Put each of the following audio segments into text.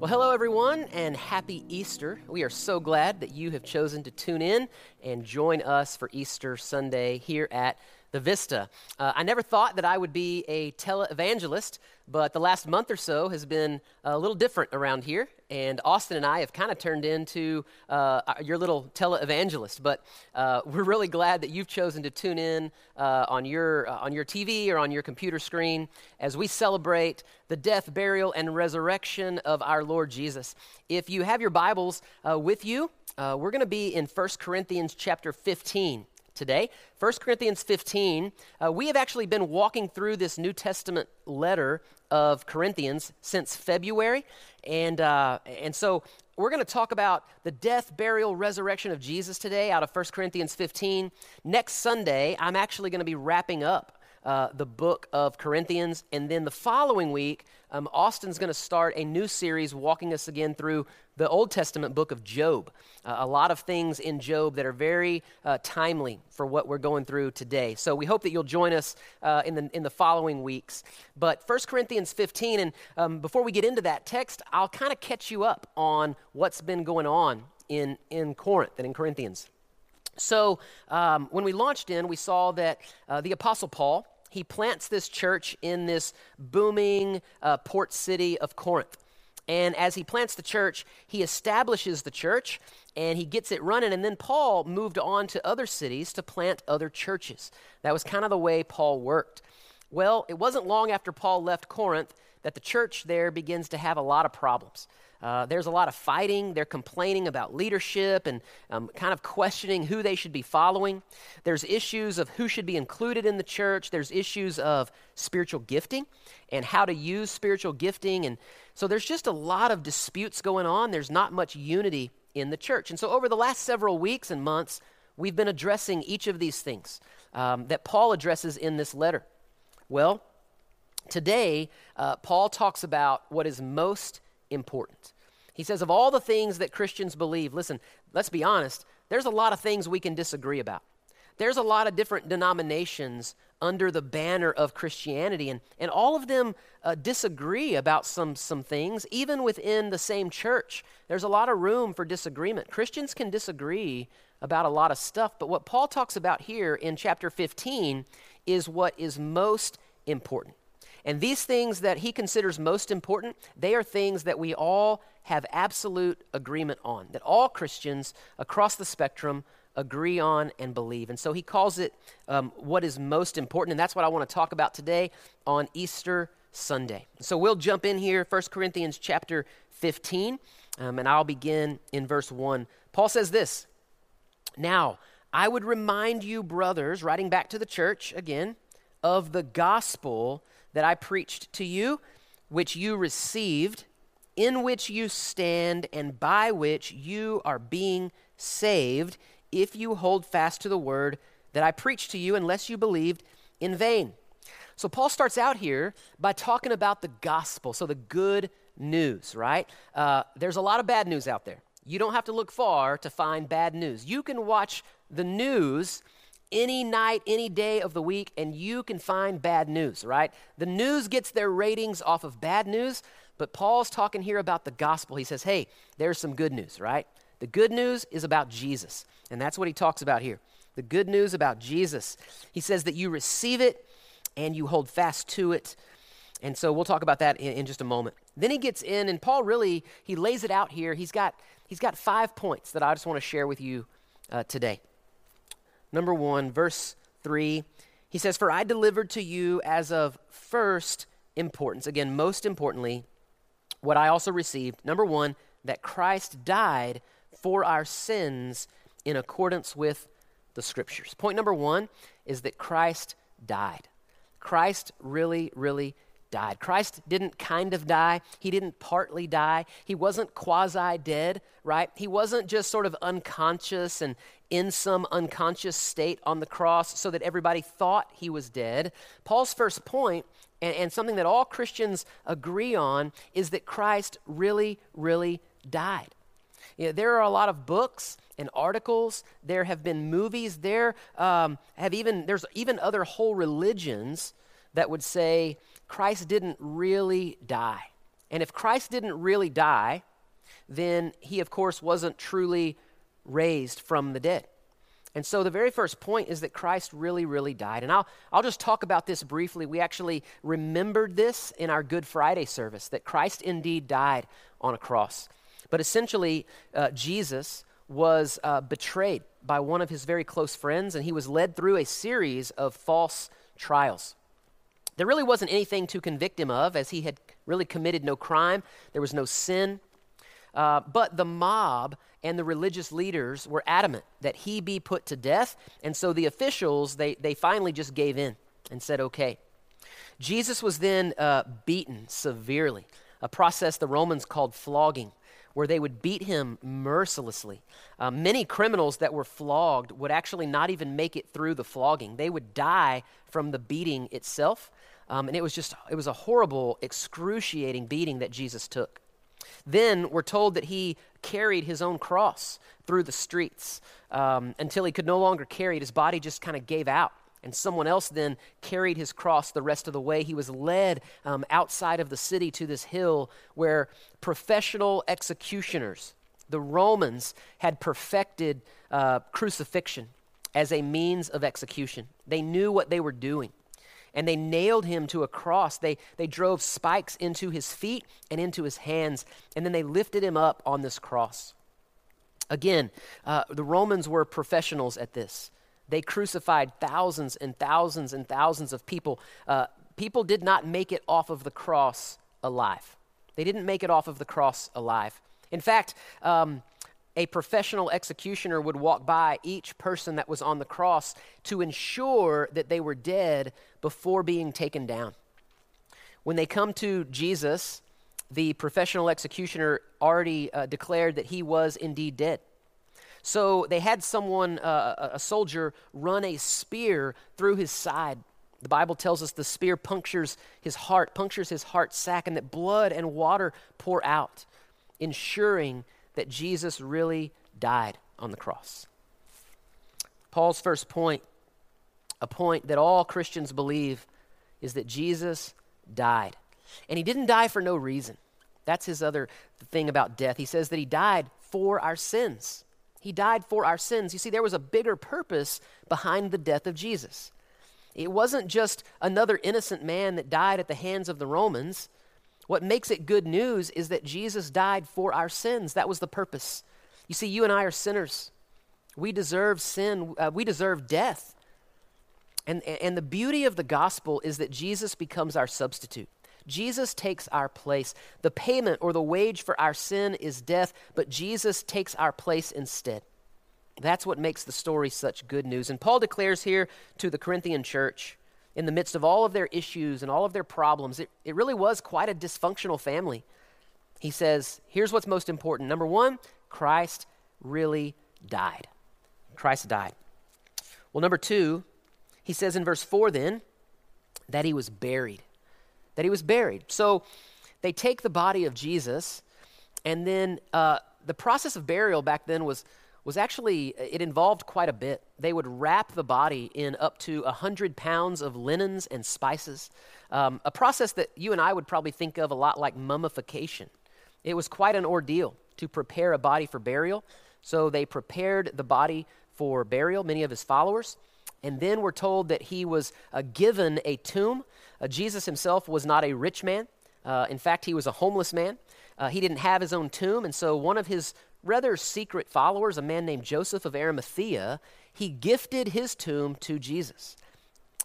Well, hello, everyone, and happy Easter. We are so glad that you have chosen to tune in and join us for Easter Sunday here at the Vista. Uh, I never thought that I would be a televangelist, but the last month or so has been a little different around here. And Austin and I have kind of turned into uh, your little televangelist. But uh, we're really glad that you've chosen to tune in uh, on, your, uh, on your TV or on your computer screen as we celebrate the death, burial, and resurrection of our Lord Jesus. If you have your Bibles uh, with you, we're going to be in 1 Corinthians chapter 15 today. 1 Corinthians 15, uh, we have actually been walking through this New Testament letter of Corinthians since February. And, uh, and so we're going to talk about the death, burial, resurrection of Jesus today out of 1 Corinthians 15. Next Sunday, I'm actually going to be wrapping up uh, the book of Corinthians. And then the following week, um, Austin's going to start a new series walking us again through the Old Testament book of Job. Uh, a lot of things in Job that are very uh, timely for what we're going through today. So we hope that you'll join us uh, in, the, in the following weeks. But 1 Corinthians 15, and um, before we get into that text, I'll kind of catch you up on what's been going on in, in Corinth and in Corinthians. So, um, when we launched in, we saw that uh, the Apostle Paul, he plants this church in this booming uh, port city of Corinth. And as he plants the church, he establishes the church and he gets it running. And then Paul moved on to other cities to plant other churches. That was kind of the way Paul worked. Well, it wasn't long after Paul left Corinth that the church there begins to have a lot of problems. Uh, there's a lot of fighting. They're complaining about leadership and um, kind of questioning who they should be following. There's issues of who should be included in the church. There's issues of spiritual gifting and how to use spiritual gifting. And so there's just a lot of disputes going on. There's not much unity in the church. And so over the last several weeks and months, we've been addressing each of these things um, that Paul addresses in this letter. Well, today, uh, Paul talks about what is most important. He says, of all the things that Christians believe, listen, let's be honest, there's a lot of things we can disagree about. There's a lot of different denominations under the banner of Christianity, and, and all of them uh, disagree about some, some things, even within the same church. There's a lot of room for disagreement. Christians can disagree about a lot of stuff, but what Paul talks about here in chapter 15 is what is most important. And these things that he considers most important, they are things that we all have absolute agreement on, that all Christians across the spectrum agree on and believe. And so he calls it um, what is most important. And that's what I want to talk about today on Easter Sunday. So we'll jump in here, 1 Corinthians chapter 15, um, and I'll begin in verse 1. Paul says this Now, I would remind you, brothers, writing back to the church again, of the gospel that I preached to you, which you received, in which you stand, and by which you are being saved, if you hold fast to the word that I preached to you, unless you believed in vain. So, Paul starts out here by talking about the gospel, so the good news, right? Uh, there's a lot of bad news out there. You don't have to look far to find bad news. You can watch the news any night, any day of the week, and you can find bad news, right? The news gets their ratings off of bad news, but Paul's talking here about the gospel. He says, hey, there's some good news, right? The good news is about Jesus, and that's what he talks about here. The good news about Jesus. He says that you receive it and you hold fast to it. And so we'll talk about that in, in just a moment. Then he gets in, and Paul really he lays it out here. He's got he's got five points that I just want to share with you uh, today number 1, verse 3. He says, For I delivered to you as of first importance, again, most importantly, what I also received. Number 1, that Christ died for our sins in accordance with the scriptures. Point number 1 is that Christ died. Christ really, really died. Christ didn't kind of die. He didn't partly die. He wasn't quasi dead, right? He wasn't just sort of unconscious and in some unconscious state on the cross so that everybody thought he was dead. Paul's first point, and, and something that all Christians agree on, is that Christ really, really died. You know, there are a lot of books and articles. There have been movies. There um, have even there's even other whole religions that would say Christ didn't really die. And if Christ didn't really die, then he, of course, wasn't truly raised from the dead. And so the very first point is that Christ really, really died. And I'll, I'll just talk about this briefly. We actually remembered this in our Good Friday service that Christ indeed died on a cross. But essentially, uh, Jesus was uh, betrayed by one of his very close friends, and he was led through a series of false trials. There really wasn't anything to convict him of, as he had really committed no crime, there was no sin. Uh, but the mob and the religious leaders were adamant that he be put to death, and so the officials, they, they finally just gave in and said, okay. Jesus was then uh, beaten severely, a process the Romans called flogging where they would beat him mercilessly. Uh, many criminals that were flogged would actually not even make it through the flogging. They would die from the beating itself. Um, and it was just, it was a horrible, excruciating beating that Jesus took. Then we're told that he carried his own cross through the streets um, until he could no longer carry it. His body just kind of gave out. And someone else then carried his cross the rest of the way. He was led um, outside of the city to this hill where professional executioners, the Romans, had perfected uh, crucifixion as a means of execution. They knew what they were doing. And they nailed him to a cross. They, they drove spikes into his feet and into his hands. And then they lifted him up on this cross. Again, uh, the Romans were professionals at this. They crucified thousands and thousands and thousands of people. Uh, people did not make it off of the cross alive. They didn't make it off of the cross alive. In fact, um, a professional executioner would walk by each person that was on the cross to ensure that they were dead before being taken down. When they come to Jesus, the professional executioner already uh, declared that he was indeed dead. So they had someone, uh, a soldier, run a spear through his side. The Bible tells us the spear punctures his heart, punctures his heart sac, and that blood and water pour out, ensuring that Jesus really died on the cross. Paul's first point, a point that all Christians believe, is that Jesus died. And he didn't die for no reason. That's his other thing about death. He says that he died for our sins. He died for our sins. You see, there was a bigger purpose behind the death of Jesus. It wasn't just another innocent man that died at the hands of the Romans. What makes it good news is that Jesus died for our sins. That was the purpose. You see, you and I are sinners. We deserve sin, uh, we deserve death. And, and the beauty of the gospel is that Jesus becomes our substitute. Jesus takes our place. The payment or the wage for our sin is death, but Jesus takes our place instead. That's what makes the story such good news. And Paul declares here to the Corinthian church, in the midst of all of their issues and all of their problems, it, it really was quite a dysfunctional family. He says, here's what's most important. Number one, Christ really died. Christ died. Well, number two, he says in verse 4 then, that he was buried that he was buried. So they take the body of Jesus, and then uh, the process of burial back then was was actually it involved quite a bit. They would wrap the body in up to a hundred pounds of linens and spices, um, a process that you and I would probably think of a lot like mummification. It was quite an ordeal to prepare a body for burial. So they prepared the body for burial. Many of his followers. And then we're told that he was uh, given a tomb. Uh, Jesus himself was not a rich man. Uh, in fact, he was a homeless man. Uh, he didn't have his own tomb. And so one of his rather secret followers, a man named Joseph of Arimathea, he gifted his tomb to Jesus.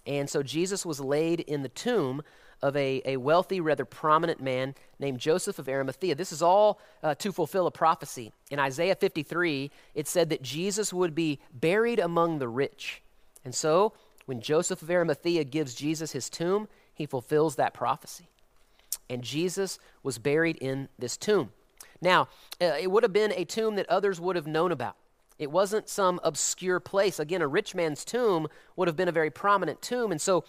And so Jesus was laid in the tomb of a, a wealthy, rather prominent man named Joseph of Arimathea. This is all uh, to fulfill a prophecy. In Isaiah 53, it said that Jesus would be buried among the rich. And so, when Joseph of Arimathea gives Jesus his tomb, he fulfills that prophecy. And Jesus was buried in this tomb. Now, uh, it would have been a tomb that others would have known about. It wasn't some obscure place. Again, a rich man's tomb would have been a very prominent tomb. And so,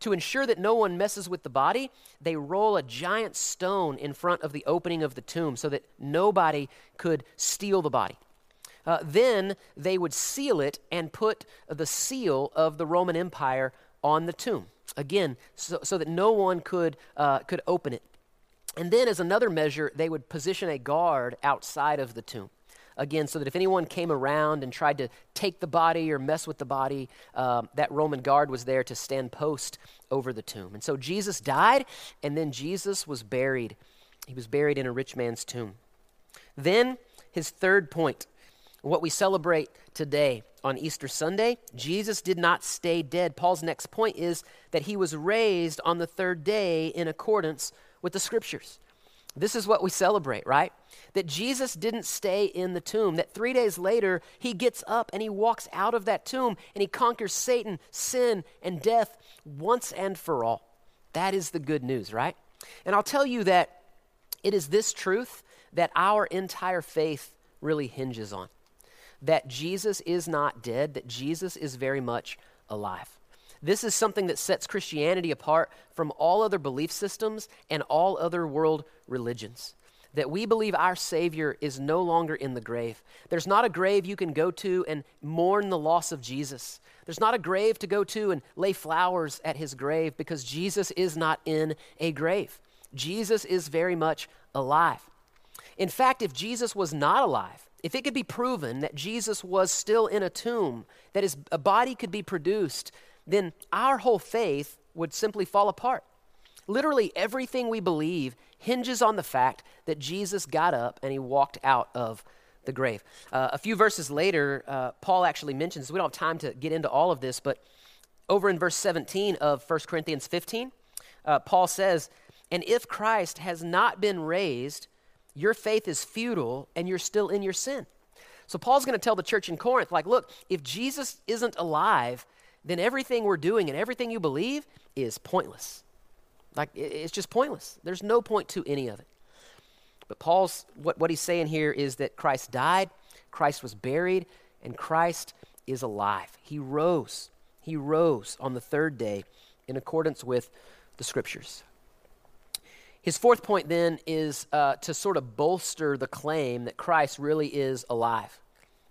to ensure that no one messes with the body, they roll a giant stone in front of the opening of the tomb so that nobody could steal the body. Uh, then they would seal it and put the seal of the Roman Empire on the tomb. Again, so, so that no one could, uh, could open it. And then, as another measure, they would position a guard outside of the tomb. Again, so that if anyone came around and tried to take the body or mess with the body, um, that Roman guard was there to stand post over the tomb. And so Jesus died, and then Jesus was buried. He was buried in a rich man's tomb. Then, his third point, what we celebrate today on Easter Sunday, Jesus did not stay dead. Paul's next point is that he was raised on the third day in accordance with the scriptures. This is what we celebrate, right? That Jesus didn't stay in the tomb, that three days later, he gets up and he walks out of that tomb and he conquers Satan, sin, and death once and for all. That is the good news, right? And I'll tell you that it is this truth that our entire faith really hinges on that Jesus is not dead, that Jesus is very much alive. This is something that sets Christianity apart from all other belief systems and all other world religions. That we believe our Savior is no longer in the grave. There's not a grave you can go to and mourn the loss of Jesus. There's not a grave to go to and lay flowers at his grave because Jesus is not in a grave. Jesus is very much alive. In fact, if Jesus was not alive, if it could be proven that Jesus was still in a tomb, that his a body could be produced, then our whole faith would simply fall apart. Literally everything we believe hinges on the fact that Jesus got up and he walked out of the grave. Uh, a few verses later, uh, Paul actually mentions, we don't have time to get into all of this, but over in verse 17 of 1 Corinthians 15, uh, Paul says, And if Christ has not been raised, your faith is futile and you're still in your sin. So Paul's going to tell the church in Corinth, like, look, if Jesus isn't alive, then everything we're doing and everything you believe is pointless. Like, it's just pointless. There's no point to any of it. But Paul's, what, what he's saying here is that Christ died, Christ was buried, and Christ is alive. He rose. He rose on the third day in accordance with the scriptures. His fourth point then is uh, to sort of bolster the claim that Christ really is alive.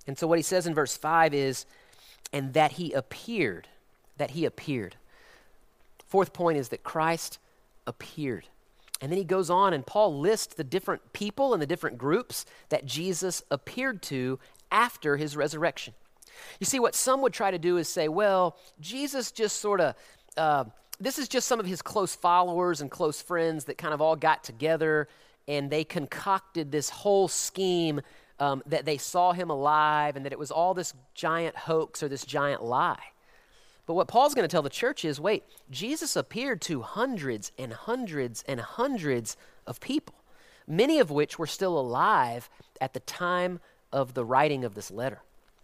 And so what he says in verse 5 is, and that he appeared. That he appeared. Fourth point is that Christ appeared. And then he goes on, and Paul lists the different people and the different groups that Jesus appeared to after his resurrection. You see, what some would try to do is say, well, Jesus just sort of. Uh, this is just some of his close followers and close friends that kind of all got together and they concocted this whole scheme um, that they saw him alive and that it was all this giant hoax or this giant lie. But what Paul's going to tell the church is wait, Jesus appeared to hundreds and hundreds and hundreds of people, many of which were still alive at the time of the writing of this letter.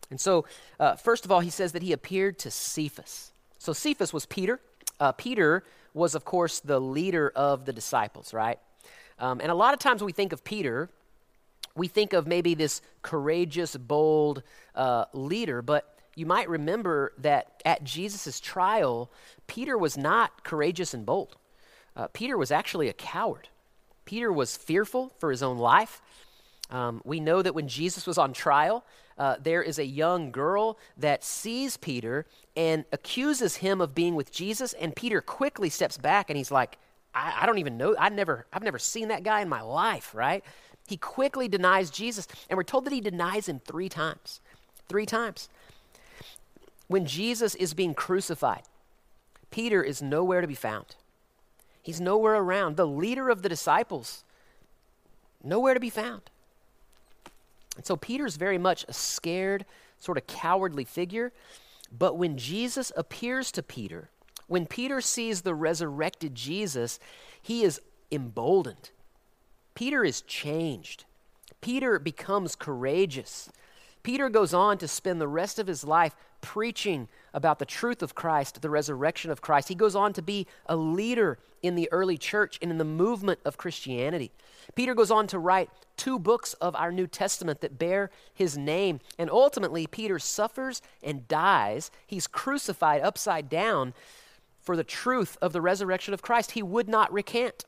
And so, uh, first of all, he says that he appeared to Cephas. So, Cephas was Peter. Uh, Peter was, of course, the leader of the disciples, right? Um, and a lot of times when we think of Peter, we think of maybe this courageous, bold uh, leader, but you might remember that at Jesus' trial, Peter was not courageous and bold. Uh, Peter was actually a coward. Peter was fearful for his own life. Um, we know that when Jesus was on trial, uh, there is a young girl that sees Peter and accuses him of being with Jesus, and Peter quickly steps back and he's like, I, I don't even know. I never, I've never seen that guy in my life, right? He quickly denies Jesus, and we're told that he denies him three times. Three times. When Jesus is being crucified, Peter is nowhere to be found. He's nowhere around. The leader of the disciples, nowhere to be found. And so Peter's very much a scared, sort of cowardly figure. But when Jesus appears to Peter, when Peter sees the resurrected Jesus, he is emboldened. Peter is changed. Peter becomes courageous. Peter goes on to spend the rest of his life preaching about the truth of Christ, the resurrection of Christ. He goes on to be a leader in the early church and in the movement of Christianity. Peter goes on to write two books of our New Testament that bear his name. And ultimately, Peter suffers and dies. He's crucified upside down for the truth of the resurrection of Christ. He would not recant.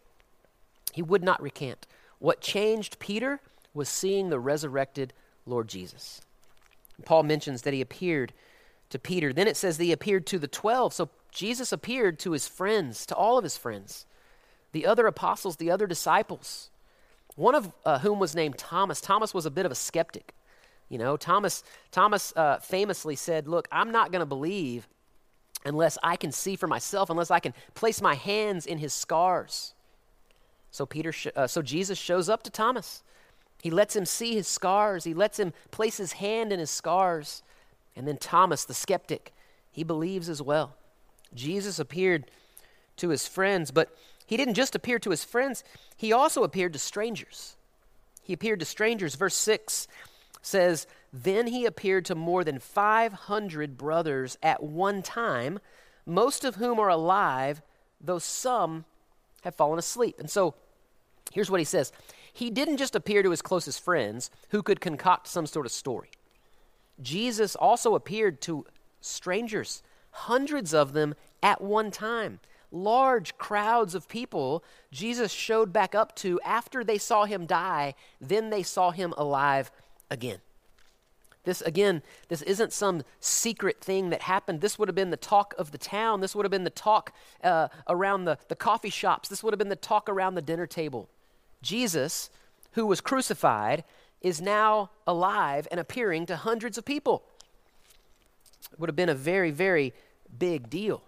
He would not recant. What changed Peter was seeing the resurrected Lord Jesus. Paul mentions that he appeared to Peter. Then it says he appeared to the 12. So Jesus appeared to his friends, to all of his friends. the other apostles, the other disciples, one of uh, whom was named Thomas. Thomas was a bit of a skeptic. You know, Thomas, Thomas uh, famously said, Look, I'm not going to believe unless I can see for myself, unless I can place my hands in his scars. So, Peter sh- uh, so Jesus shows up to Thomas. He lets him see his scars, he lets him place his hand in his scars. And then Thomas, the skeptic, he believes as well. Jesus appeared to his friends, but he didn't just appear to his friends, he also appeared to strangers. He appeared to strangers. Verse 6 says, Then he appeared to more than 500 brothers at one time, most of whom are alive, though some have fallen asleep. And so here's what he says He didn't just appear to his closest friends who could concoct some sort of story. Jesus also appeared to strangers, hundreds of them at one time large crowds of people Jesus showed back up to after they saw him die, then they saw him alive again. This, again, this isn't some secret thing that happened. This would have been the talk of the town. This would have been the talk uh, around the, the coffee shops. This would have been the talk around the dinner table. Jesus, who was crucified, is now alive and appearing to hundreds of people. It would have been a very, very big deal.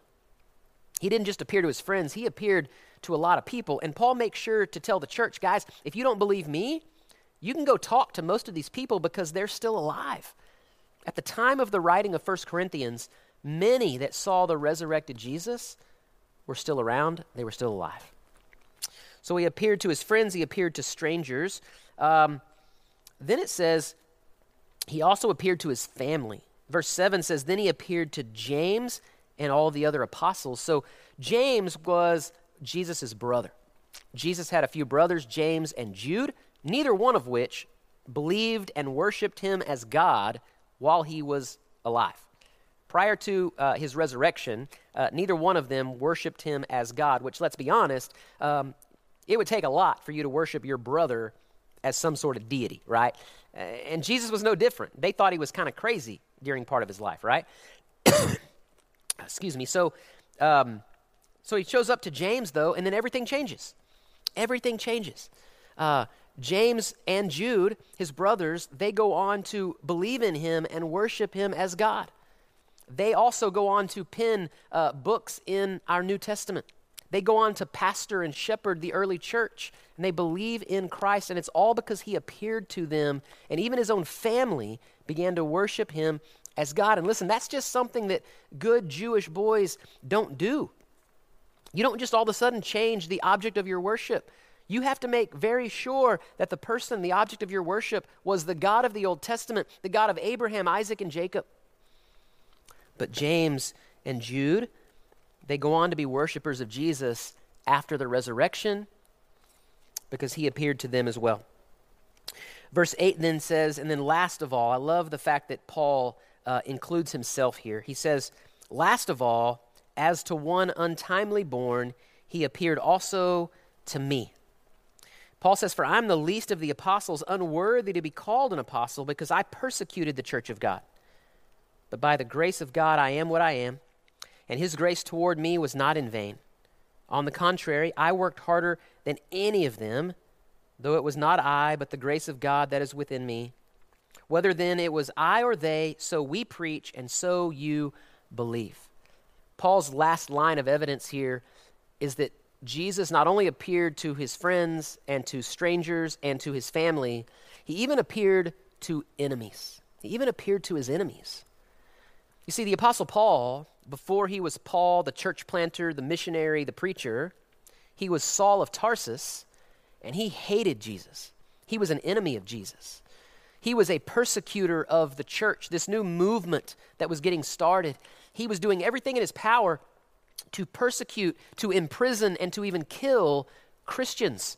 He didn't just appear to his friends, he appeared to a lot of people. And Paul makes sure to tell the church, guys, if you don't believe me, you can go talk to most of these people because they're still alive. At the time of the writing of 1 Corinthians, many that saw the resurrected Jesus were still around, they were still alive. So he appeared to his friends, he appeared to strangers. Um, then it says, he also appeared to his family. Verse 7 says, Then he appeared to James and all the other apostles. So James was Jesus' brother. Jesus had a few brothers, James and Jude, neither one of which believed and worshiped him as God while he was alive. Prior to uh, his resurrection, uh, neither one of them worshiped him as God, which, let's be honest, um, it would take a lot for you to worship your brother as some sort of deity, right? Uh, and Jesus was no different. They thought he was kind of crazy during part of his life, right? Excuse me. So, um, so he shows up to James, though, and then everything changes. Everything changes. Uh, James and Jude, his brothers, they go on to believe in him and worship him as God. They also go on to pen uh, books in our New Testament. They go on to pastor and shepherd the early church, and they believe in Christ, and it's all because he appeared to them, and even his own family began to worship him as God. And listen, that's just something that good Jewish boys don't do. You don't just all of a sudden change the object of your worship. You have to make very sure that the person, the object of your worship, was the God of the Old Testament, the God of Abraham, Isaac, and Jacob. But James and Jude, they go on to be worshipers of Jesus after the resurrection because he appeared to them as well. Verse 8 then says, and then last of all, I love the fact that Paul uh, includes himself here. He says, Last of all, as to one untimely born, he appeared also to me. Paul says, For I'm the least of the apostles, unworthy to be called an apostle, because I persecuted the church of God. But by the grace of God, I am what I am, and his grace toward me was not in vain. On the contrary, I worked harder than any of them, though it was not I, but the grace of God that is within me. Whether then it was I or they, so we preach, and so you believe. Paul's last line of evidence here is that Jesus not only appeared to his friends and to strangers and to his family, he even appeared to enemies. He even appeared to his enemies. You see, the Apostle Paul, before he was Paul, the church planter, the missionary, the preacher, he was Saul of Tarsus, and he hated Jesus. He was an enemy of Jesus. He was a persecutor of the church, this new movement that was getting started. He was doing everything in his power to persecute, to imprison, and to even kill Christians.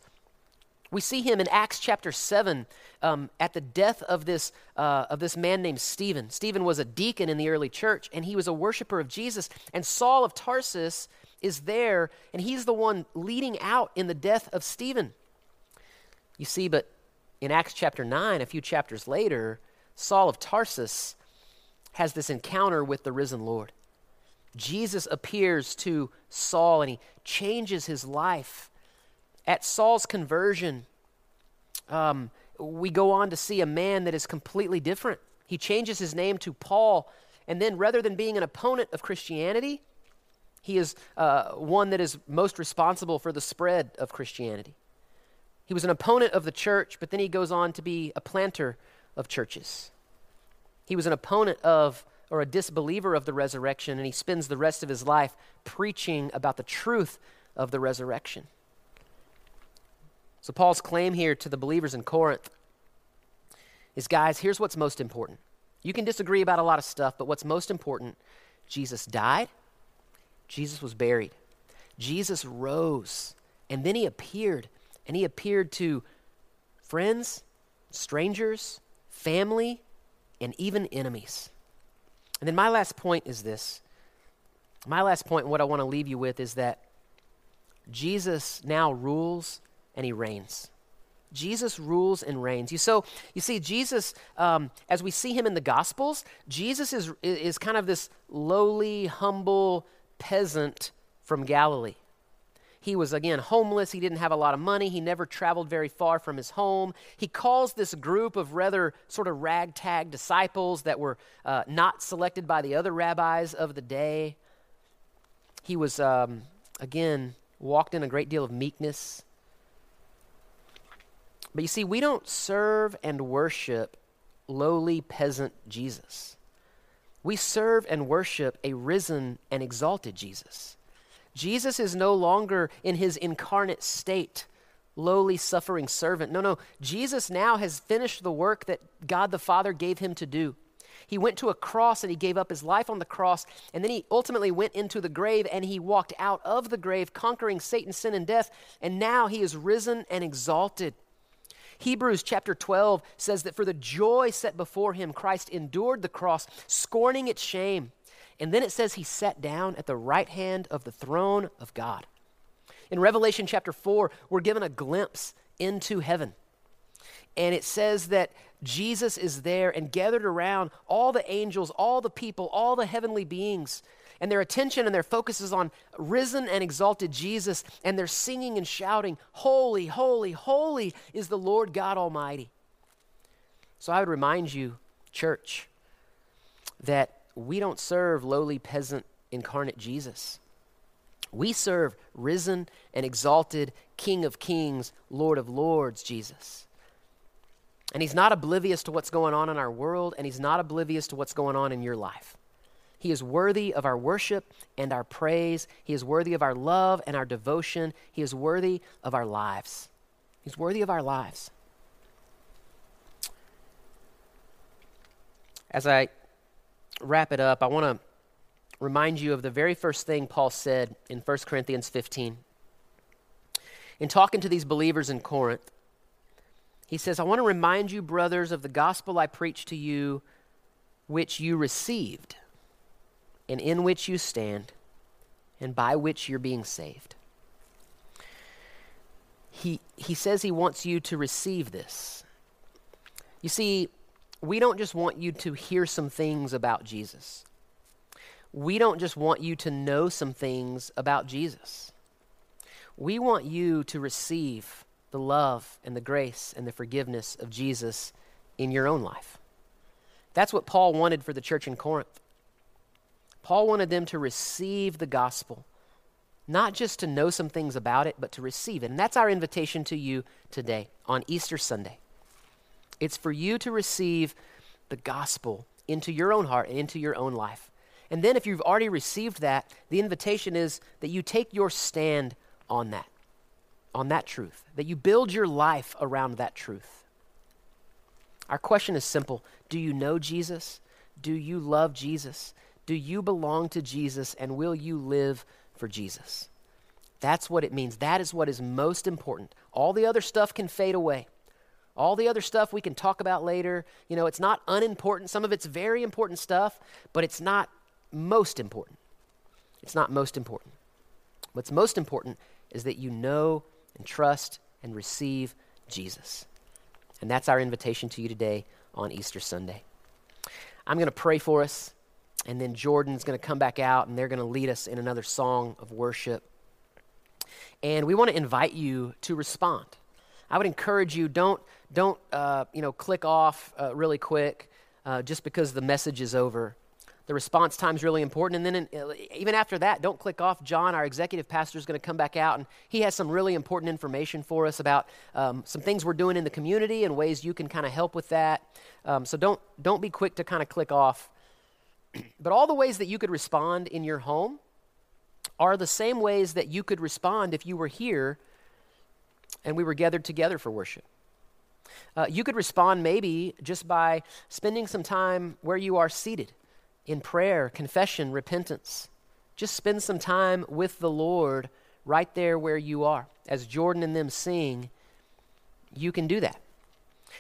We see him in Acts chapter 7 um, at the death of this, uh, of this man named Stephen. Stephen was a deacon in the early church, and he was a worshiper of Jesus. And Saul of Tarsus is there, and he's the one leading out in the death of Stephen. You see, but in Acts chapter 9, a few chapters later, Saul of Tarsus has this encounter with the risen Lord. Jesus appears to Saul and he changes his life. At Saul's conversion, um, we go on to see a man that is completely different. He changes his name to Paul, and then rather than being an opponent of Christianity, he is uh, one that is most responsible for the spread of Christianity. He was an opponent of the church, but then he goes on to be a planter of churches. He was an opponent of or a disbeliever of the resurrection, and he spends the rest of his life preaching about the truth of the resurrection. So, Paul's claim here to the believers in Corinth is guys, here's what's most important. You can disagree about a lot of stuff, but what's most important Jesus died, Jesus was buried, Jesus rose, and then he appeared. And he appeared to friends, strangers, family, and even enemies. And then my last point is this. My last point, and what I want to leave you with, is that Jesus now rules and he reigns. Jesus rules and reigns. You so you see Jesus um, as we see him in the Gospels. Jesus is is kind of this lowly, humble peasant from Galilee. He was, again, homeless. He didn't have a lot of money. He never traveled very far from his home. He calls this group of rather sort of ragtag disciples that were uh, not selected by the other rabbis of the day. He was, um, again, walked in a great deal of meekness. But you see, we don't serve and worship lowly peasant Jesus. We serve and worship a risen and exalted Jesus. Jesus is no longer in his incarnate state, lowly suffering servant. No, no. Jesus now has finished the work that God the Father gave him to do. He went to a cross and he gave up his life on the cross, and then he ultimately went into the grave and he walked out of the grave, conquering Satan, sin, and death, and now he is risen and exalted. Hebrews chapter 12 says that for the joy set before him, Christ endured the cross, scorning its shame and then it says he sat down at the right hand of the throne of God. In Revelation chapter 4, we're given a glimpse into heaven. And it says that Jesus is there and gathered around all the angels, all the people, all the heavenly beings. And their attention and their focus is on risen and exalted Jesus. And they're singing and shouting, Holy, holy, holy is the Lord God Almighty. So I would remind you, church, that we don't serve lowly peasant incarnate Jesus. We serve risen and exalted King of kings, Lord of lords, Jesus. And he's not oblivious to what's going on in our world, and he's not oblivious to what's going on in your life. He is worthy of our worship and our praise. He is worthy of our love and our devotion. He is worthy of our lives. He's worthy of our lives. As I wrap it up, I want to remind you of the very first thing Paul said in 1 Corinthians 15. In talking to these believers in Corinth, he says, I want to remind you, brothers, of the gospel I preached to you, which you received, and in which you stand, and by which you're being saved. He, he says he wants you to receive this. You see, we don't just want you to hear some things about Jesus. We don't just want you to know some things about Jesus. We want you to receive the love and the grace and the forgiveness of Jesus in your own life. That's what Paul wanted for the church in Corinth. Paul wanted them to receive the gospel, not just to know some things about it, but to receive it. And that's our invitation to you today on Easter Sunday. It's for you to receive the gospel into your own heart and into your own life. And then, if you've already received that, the invitation is that you take your stand on that, on that truth, that you build your life around that truth. Our question is simple Do you know Jesus? Do you love Jesus? Do you belong to Jesus? And will you live for Jesus? That's what it means. That is what is most important. All the other stuff can fade away. All the other stuff we can talk about later. You know, it's not unimportant. Some of it's very important stuff, but it's not most important. It's not most important. What's most important is that you know and trust and receive Jesus. And that's our invitation to you today on Easter Sunday. I'm going to pray for us, and then Jordan's going to come back out and they're going to lead us in another song of worship. And we want to invite you to respond. I would encourage you don't, don't uh, you know, click off uh, really quick uh, just because the message is over. The response time is really important. And then, in, uh, even after that, don't click off. John, our executive pastor, is going to come back out, and he has some really important information for us about um, some things we're doing in the community and ways you can kind of help with that. Um, so don't, don't be quick to kind of click off. but all the ways that you could respond in your home are the same ways that you could respond if you were here and we were gathered together for worship. Uh, you could respond maybe just by spending some time where you are seated in prayer, confession, repentance. Just spend some time with the Lord right there where you are. As Jordan and them sing, you can do that.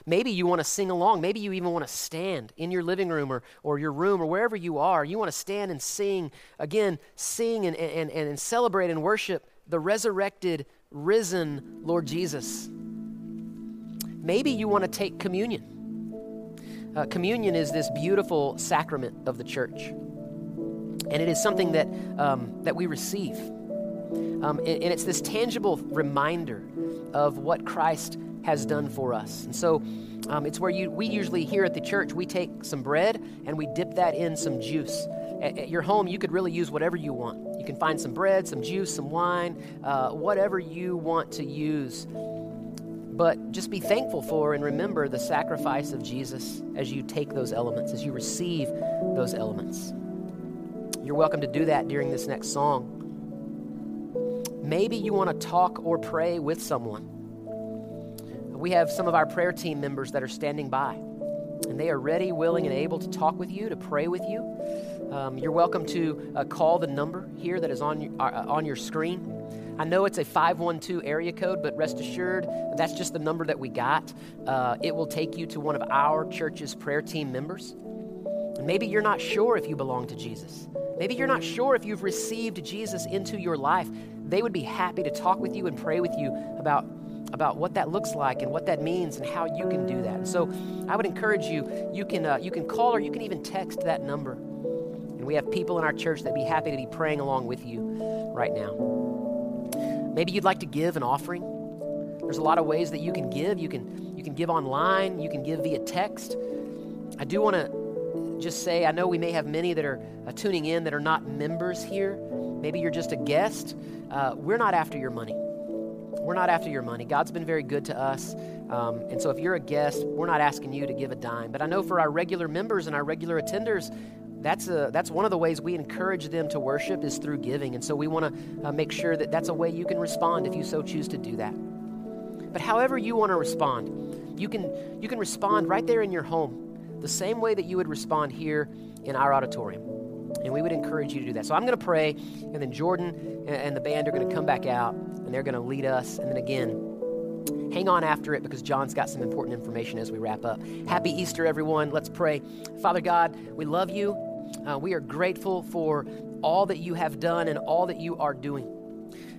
Maybe you want to sing along. Maybe you even want to stand in your living room or, or your room or wherever you are. You want to stand and sing, again, sing and, and, and, and celebrate and worship the resurrected, risen Lord Jesus. Maybe you want to take communion. Uh, communion is this beautiful sacrament of the church, and it is something that, um, that we receive. Um, and, and it's this tangible reminder of what Christ has done for us. And so um, it's where you, we usually here at the church, we take some bread and we dip that in some juice. At, at your home, you could really use whatever you want. You can find some bread, some juice, some wine, uh, whatever you want to use but just be thankful for and remember the sacrifice of Jesus as you take those elements, as you receive those elements. You're welcome to do that during this next song. Maybe you want to talk or pray with someone. We have some of our prayer team members that are standing by, and they are ready, willing, and able to talk with you, to pray with you. Um, you're welcome to uh, call the number here that is on, uh, on your screen. I know it's a 512 area code, but rest assured, that's just the number that we got. Uh, it will take you to one of our church's prayer team members. And maybe you're not sure if you belong to Jesus. Maybe you're not sure if you've received Jesus into your life. They would be happy to talk with you and pray with you about about what that looks like and what that means and how you can do that. So I would encourage you, you can, uh, you can call or you can even text that number. And we have people in our church that'd be happy to be praying along with you right now. Maybe you'd like to give an offering. There's a lot of ways that you can give. You can, you can give online, you can give via text. I do want to just say I know we may have many that are uh, tuning in that are not members here. Maybe you're just a guest. Uh, we're not after your money. We're not after your money. God's been very good to us. Um, and so if you're a guest, we're not asking you to give a dime. But I know for our regular members and our regular attenders, that's, a, that's one of the ways we encourage them to worship is through giving. And so we want to uh, make sure that that's a way you can respond if you so choose to do that. But however you want to respond, you can, you can respond right there in your home, the same way that you would respond here in our auditorium. And we would encourage you to do that. So I'm going to pray, and then Jordan and the band are going to come back out, and they're going to lead us. And then again, hang on after it because John's got some important information as we wrap up. Happy Easter, everyone. Let's pray. Father God, we love you. Uh, we are grateful for all that you have done and all that you are doing.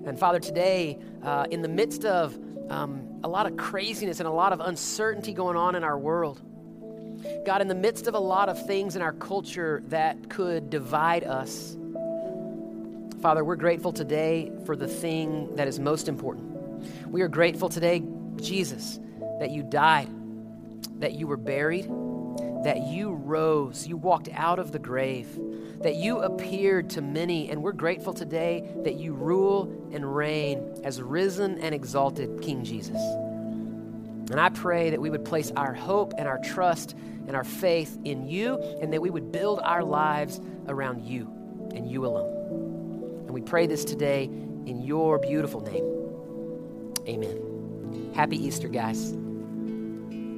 And Father, today, uh, in the midst of um, a lot of craziness and a lot of uncertainty going on in our world, God, in the midst of a lot of things in our culture that could divide us, Father, we're grateful today for the thing that is most important. We are grateful today, Jesus, that you died, that you were buried that you rose, you walked out of the grave, that you appeared to many, and we're grateful today that you rule and reign as risen and exalted King Jesus. And I pray that we would place our hope and our trust and our faith in you, and that we would build our lives around you and you alone. And we pray this today in your beautiful name. Amen. Happy Easter, guys.